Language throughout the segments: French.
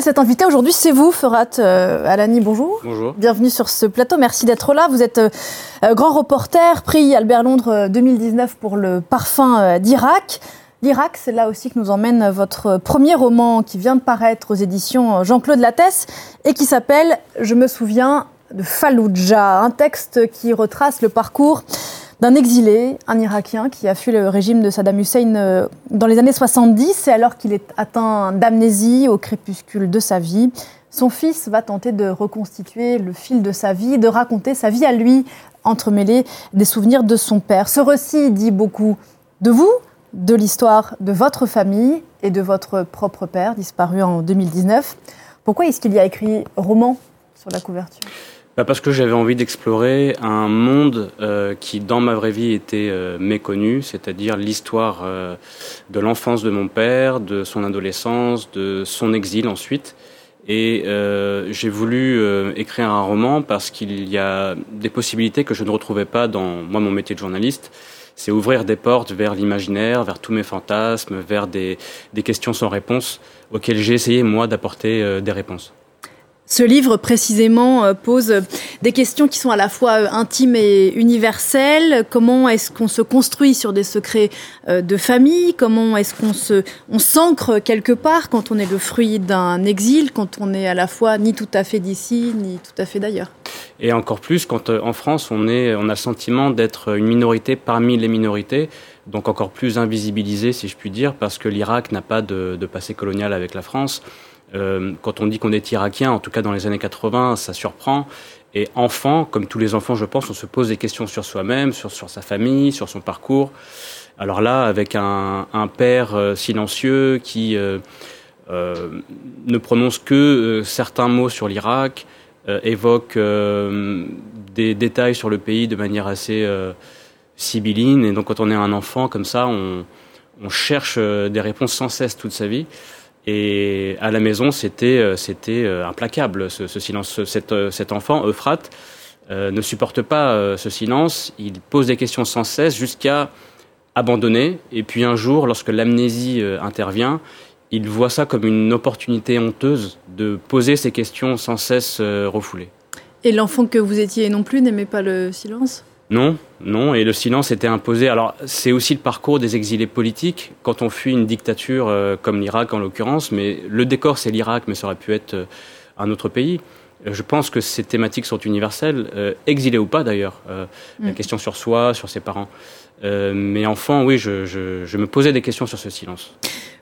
Cet invité aujourd'hui, c'est vous, Ferat euh, Alani. Bonjour. Bonjour. Bienvenue sur ce plateau. Merci d'être là. Vous êtes euh, euh, grand reporter, prix Albert Londres 2019 pour le parfum d'Irak. L'Irak, c'est là aussi que nous emmène votre premier roman qui vient de paraître aux éditions Jean-Claude Lattès et qui s'appelle Je me souviens de Fallujah, un texte qui retrace le parcours d'un exilé, un Irakien qui a fui le régime de Saddam Hussein euh, dans les années 70 et alors qu'il est atteint d'amnésie au crépuscule de sa vie. Son fils va tenter de reconstituer le fil de sa vie, de raconter sa vie à lui, entremêlé des souvenirs de son père. Ce récit dit beaucoup de vous, de l'histoire de votre famille et de votre propre père, disparu en 2019. Pourquoi est-ce qu'il y a écrit roman sur la couverture? Bah Parce que j'avais envie d'explorer un monde euh, qui, dans ma vraie vie, était euh, méconnu, c'est-à-dire l'histoire euh, de l'enfance de mon père, de son adolescence, de son exil ensuite. Et j'ai voulu écrire un roman parce qu'il y a des possibilités que je ne retrouvais pas dans moi mon métier de journaliste. C'est ouvrir des portes vers l'imaginaire, vers tous mes fantasmes, vers des, des questions sans réponse auxquelles j'ai essayé moi d'apporter des réponses. Ce livre précisément euh, pose des questions qui sont à la fois euh, intimes et universelles. Comment est-ce qu'on se construit sur des secrets euh, de famille? Comment est-ce qu'on se, on s'ancre quelque part quand on est le fruit d'un exil, quand on est à la fois ni tout à fait d'ici, ni tout à fait d'ailleurs? Et encore plus quand en France on, est, on a le sentiment d'être une minorité parmi les minorités donc encore plus invisibilisé, si je puis dire, parce que l'Irak n'a pas de, de passé colonial avec la France. Euh, quand on dit qu'on est irakien, en tout cas dans les années 80, ça surprend. Et enfant, comme tous les enfants, je pense, on se pose des questions sur soi-même, sur, sur sa famille, sur son parcours. Alors là, avec un, un père euh, silencieux qui euh, euh, ne prononce que euh, certains mots sur l'Irak, évoque des détails sur le pays de manière assez sibylline. Et donc, quand on est un enfant comme ça, on, on cherche des réponses sans cesse toute sa vie. Et à la maison, c'était euh, c'était euh, implacable ce, ce silence. Cet, euh, cet enfant, Euphrate, euh, ne supporte pas ce silence. Il pose des questions sans cesse jusqu'à abandonner. Et puis un jour, lorsque l'amnésie intervient, il voit ça comme une opportunité honteuse de poser ces questions sans cesse refoulées. Et l'enfant que vous étiez non plus n'aimait pas le silence? Non, non, et le silence était imposé. Alors, c'est aussi le parcours des exilés politiques quand on fuit une dictature euh, comme l'Irak en l'occurrence, mais le décor c'est l'Irak, mais ça aurait pu être euh, un autre pays. Je pense que ces thématiques sont universelles, euh, exilés ou pas d'ailleurs. Euh, mm. La question sur soi, sur ses parents. Euh, mais enfant, oui, je, je, je me posais des questions sur ce silence.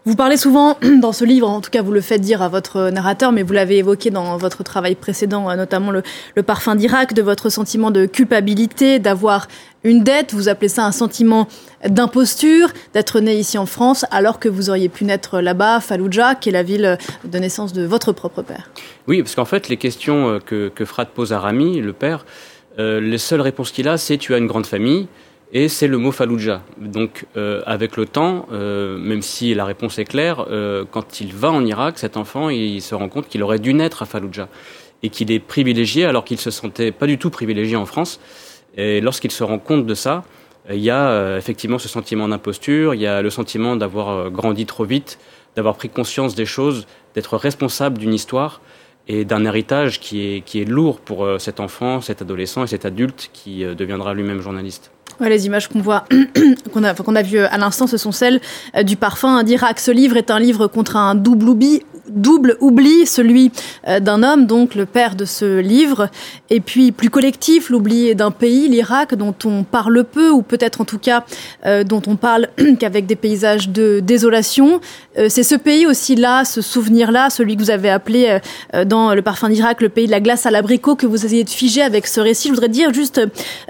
Vous parlez souvent dans ce livre, en tout cas vous le faites dire à votre narrateur, mais vous l'avez évoqué dans votre travail précédent, euh, notamment le, le parfum d'Irak, de votre sentiment de culpabilité, d'avoir une dette, vous appelez ça un sentiment d'imposture, d'être né ici en France alors que vous auriez pu naître là-bas, Fallujah, qui est la ville de naissance de votre propre père. Oui, parce qu'en fait, les questions euh, que, que Frat pose à Rami, le père, euh, les seules réponses qu'il a, c'est tu as une grande famille, et c'est le mot Fallujah. Donc, euh, avec le temps, euh, même si la réponse est claire, euh, quand il va en Irak, cet enfant, il se rend compte qu'il aurait dû naître à Fallujah et qu'il est privilégié alors qu'il se sentait pas du tout privilégié en France. Et lorsqu'il se rend compte de ça, il y a euh, effectivement ce sentiment d'imposture, il y a le sentiment d'avoir euh, grandi trop vite, d'avoir pris conscience des choses, d'être responsable d'une histoire et d'un héritage qui est, qui est lourd pour euh, cet enfant, cet adolescent et cet adulte qui deviendra lui-même journaliste. Les images qu'on voit, qu'on a, qu'on vues à l'instant, ce sont celles du parfum d'Irak. Ce livre est un livre contre un double oubli, double oubli, celui euh, d'un homme, donc le père de ce livre, et puis plus collectif, l'oubli d'un pays, l'Irak, dont on parle peu, ou peut-être en tout cas euh, dont on parle qu'avec des paysages de désolation. Euh, c'est ce pays aussi là, ce souvenir-là, celui que vous avez appelé dans le parfum d'Irak, le pays de la glace à l'abricot, que vous essayez de figer avec ce récit. Je voudrais dire juste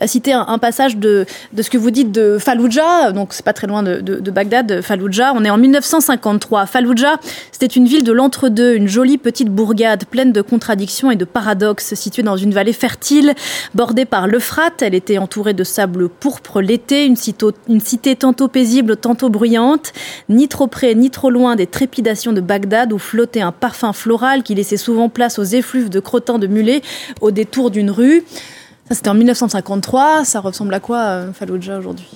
citer un, un passage de, de ce que vous dites de Fallujah, donc c'est pas très loin de, de, de Bagdad, Fallujah. On est en 1953. Fallujah, c'était une ville de l'entre-deux, une jolie petite bourgade pleine de contradictions et de paradoxes, située dans une vallée fertile, bordée par l'Euphrate. Elle était entourée de sable pourpre l'été, une, une cité tantôt paisible, tantôt bruyante, ni trop près, ni trop loin des trépidations de Bagdad où flottait un parfum floral qui laissait souvent place aux effluves de crottins de mulets au détour d'une rue. Ça, c'était en 1953. Ça ressemble à quoi, euh, Fallujah, aujourd'hui?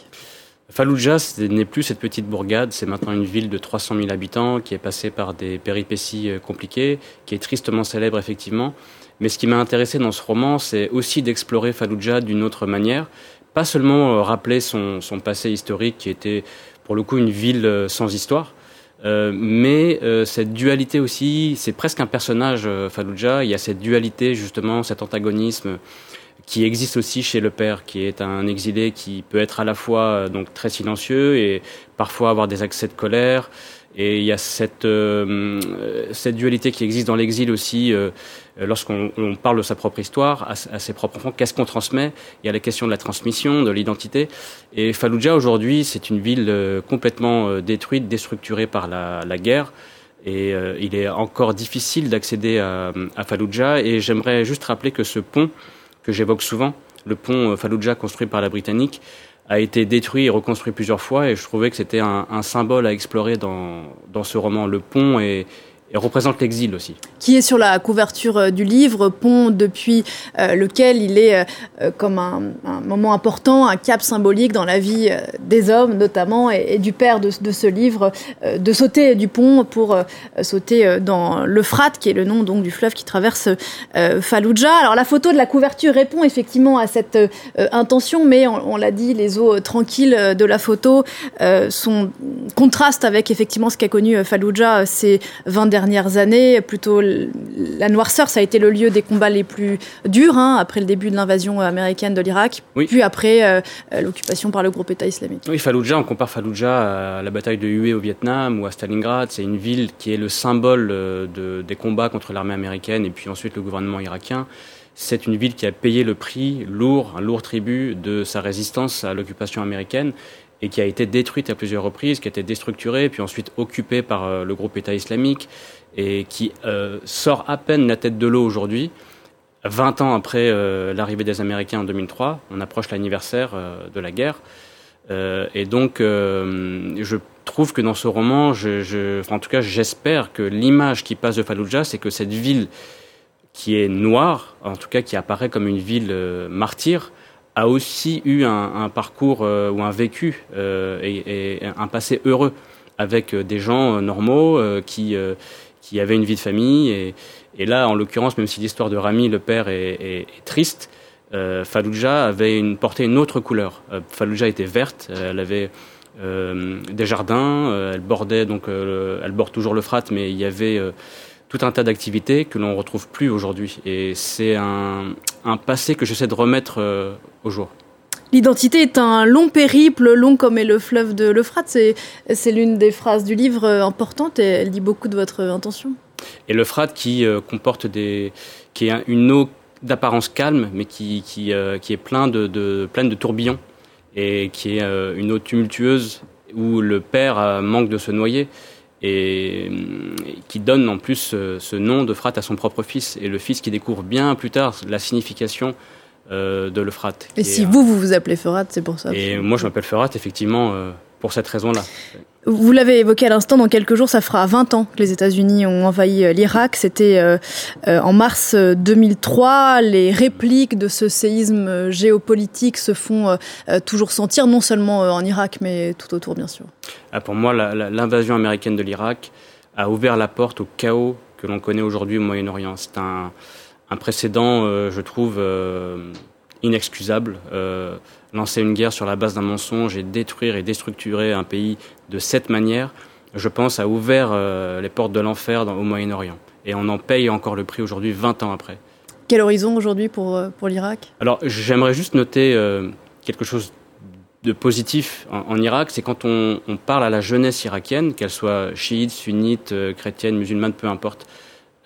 Fallujah, n'est plus cette petite bourgade, c'est maintenant une ville de 300 000 habitants qui est passée par des péripéties compliquées, qui est tristement célèbre effectivement. Mais ce qui m'a intéressé dans ce roman, c'est aussi d'explorer Fallujah d'une autre manière, pas seulement rappeler son, passé historique qui était pour le coup une ville sans histoire, euh, mais euh, cette dualité aussi, c'est presque un personnage, euh, Fallujah. Il y a cette dualité, justement, cet antagonisme qui existe aussi chez le père, qui est un exilé qui peut être à la fois donc très silencieux et parfois avoir des accès de colère, et il y a cette, euh, cette dualité qui existe dans l'exil aussi, euh, lorsqu'on parle de sa propre histoire, à, ses propres enfants, qu'est-ce qu'on transmet? Il y a la question de la transmission, de l'identité. Et Fallujah, aujourd'hui, c'est une ville euh, complètement détruite, déstructurée par la, la guerre. Et il est encore difficile d'accéder à, à Fallujah. Et j'aimerais juste rappeler que ce pont, que j'évoque souvent, le pont Fallujah construit par la Britannique, a été détruit et reconstruit plusieurs fois et je trouvais que c'était un, un, symbole à explorer dans, dans ce roman. Le pont est, et représente l'exil aussi. Qui est sur la couverture euh, du livre, pont depuis euh, lequel il est euh, comme un, moment important, un cap symbolique dans la vie des hommes notamment et, du père de, ce livre, de sauter du pont pour sauter dans l'Euphrate, qui est le nom donc du fleuve qui traverse Fallujah. Alors la photo de la couverture répond effectivement à cette intention, mais on, on l'a dit, les eaux tranquilles de la photo sont contrastent avec effectivement ce qu'a connu Fallujah ces 20 dernières années. Plutôt, la noirceur, ça a été le lieu des combats les plus durs, hein, après le début de l'invasion américaine de l'Irak, oui. puis après euh, l'occupation par le groupe État islamique. Oui, Fallujah, on compare Fallujah à la bataille de Hue au Vietnam ou à Stalingrad. C'est une ville qui est le symbole euh, de, des combats contre l'armée américaine et puis ensuite le gouvernement irakien. C'est une ville qui a payé le prix lourd, un lourd tribut de sa résistance à l'occupation américaine et qui a été détruite à plusieurs reprises, qui a été déstructurée, puis ensuite occupée par euh, le groupe État islamique, et qui euh, sort à peine la tête de l'eau aujourd'hui, 20 ans après euh, l'arrivée des Américains en 2003. On approche l'anniversaire de la guerre. Et donc, je trouve que dans ce roman, en tout cas, j'espère que l'image qui passe de Fallujah, c'est que cette ville qui est noire, en tout cas qui apparaît comme une ville martyre, a aussi eu un, un parcours euh, ou un vécu euh, et, et, un passé heureux avec euh, des gens normaux qui, qui avaient une vie de famille. Et, et là, en l'occurrence, même si l'histoire de Rami, le père, est, est, est triste, euh, Fallujah avait une, porté une autre couleur. Euh, Fallujah était verte, elle avait euh, des jardins, elle bordait donc, elle borde toujours le Frat, mais il y avait tout un tas d'activités que l'on ne retrouve plus aujourd'hui. Et c'est un, un, passé que j'essaie de remettre euh, au jour. L'identité est un long périple, long comme est le fleuve de l'Euphrate. C'est l'une des phrases du livre euh, importante et elle dit beaucoup de votre intention. Et l'Euphrate qui euh, comporte des, qui est une eau d'apparence calme, mais qui, qui, euh, qui est plein de, de, pleine de tourbillons et qui est euh, une eau tumultueuse où le père euh, manque de se noyer et, qui donne en plus ce, ce nom de Frat à son propre fils et le fils qui découvre bien plus tard la signification euh, de l'Euphrate. Et si vous, vous vous appelez Ferat, c'est pour ça. Et moi, je m'appelle Ferat, effectivement, euh, pour cette raison-là. Vous l'avez évoqué à l'instant, dans quelques jours, ça fera 20 ans que les États-Unis ont envahi l'Irak. C'était euh, en mars 2003. Les répliques de ce séisme géopolitique se font euh, toujours sentir, non seulement en Irak, mais tout autour, bien sûr. Ah, pour moi, l'invasion américaine de l'Irak a ouvert la porte au chaos que l'on connaît aujourd'hui au Moyen-Orient. C'est un, précédent, euh, je trouve, euh, inexcusable. Lancer une guerre sur la base d'un mensonge et détruire et déstructurer un pays de cette manière, je pense, a ouvert euh, les portes de l'enfer au Moyen-Orient. Et on en paye encore le prix aujourd'hui, 20 ans après. Quel horizon aujourd'hui pour, euh, pour l'Irak? Alors, j'aimerais juste noter euh, quelque chose de positif en, en Irak, c'est quand on, on, parle à la jeunesse irakienne, qu'elle soit chiite, sunnite, chrétienne, musulmane, peu importe,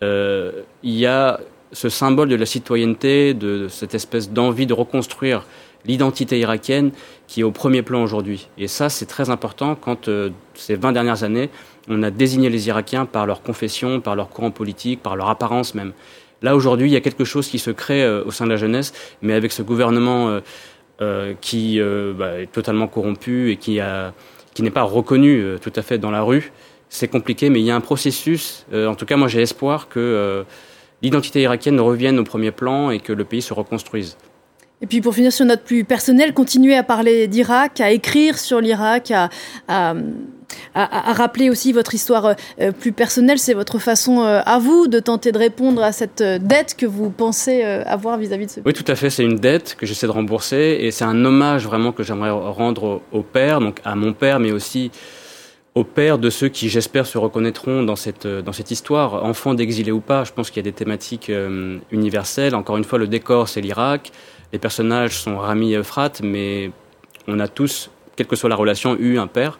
euh, il y a ce symbole de la citoyenneté, de, de cette espèce d'envie de reconstruire l'identité irakienne qui est au premier plan aujourd'hui. Et ça, c'est très important quand, euh, ces 20 dernières années, on a désigné les Irakiens par leur confession, par leur courant politique, par leur apparence même. Là, aujourd'hui, il y a quelque chose qui se crée euh, au sein de la jeunesse, mais avec ce gouvernement euh, euh, qui euh, bah, est totalement corrompu et qui, qui n'est pas reconnu tout à fait dans la rue, c'est compliqué, mais il y a un processus. En tout cas, moi, j'ai espoir que l'identité irakienne revienne au premier plan et que le pays se reconstruise. Et puis pour finir sur notre plus personnel, continuer à parler d'Irak, à écrire sur l'Irak, à, rappeler aussi votre histoire euh, plus personnelle. C'est votre façon euh, à vous de tenter de répondre à cette euh, dette que vous pensez avoir vis-à-vis de ce Oui, tout à fait. C'est une dette que j'essaie de rembourser et c'est un hommage vraiment que j'aimerais rendre au, père, donc à mon père, mais aussi au père de ceux qui, j'espère, se reconnaîtront dans cette, dans cette histoire, enfants d'exilés ou pas. Je pense qu'il y a des thématiques universelles. Encore une fois, le décor, c'est l'Irak. Les personnages sont Rami et Euphrate, mais on a tous, quelle que soit la relation, eu un père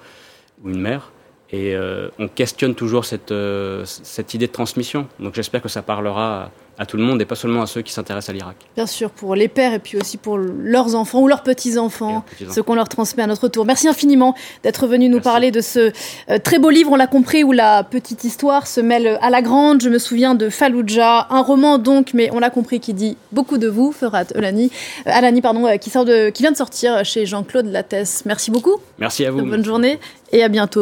ou une mère. Et euh, on questionne toujours euh, cette idée de transmission. Donc j'espère que ça parlera à tout le monde et pas seulement à ceux qui s'intéressent à l'Irak. Bien sûr, pour les pères et puis aussi pour leurs enfants ou leurs petits-enfants, ce qu'on leur transmet à notre tour. Merci infiniment d'être venu nous parler de ce euh, très beau livre, on l'a compris, où la petite histoire se mêle à la grande. Je me souviens de Fallujah, un roman donc, mais on l'a compris, qui dit beaucoup de vous, Ferhat Alani, euh, Alani pardon, euh, qui, sort de, qui vient de sortir chez Jean-Claude Lattès. Merci beaucoup. Merci à vous. Bonne journée et à bientôt.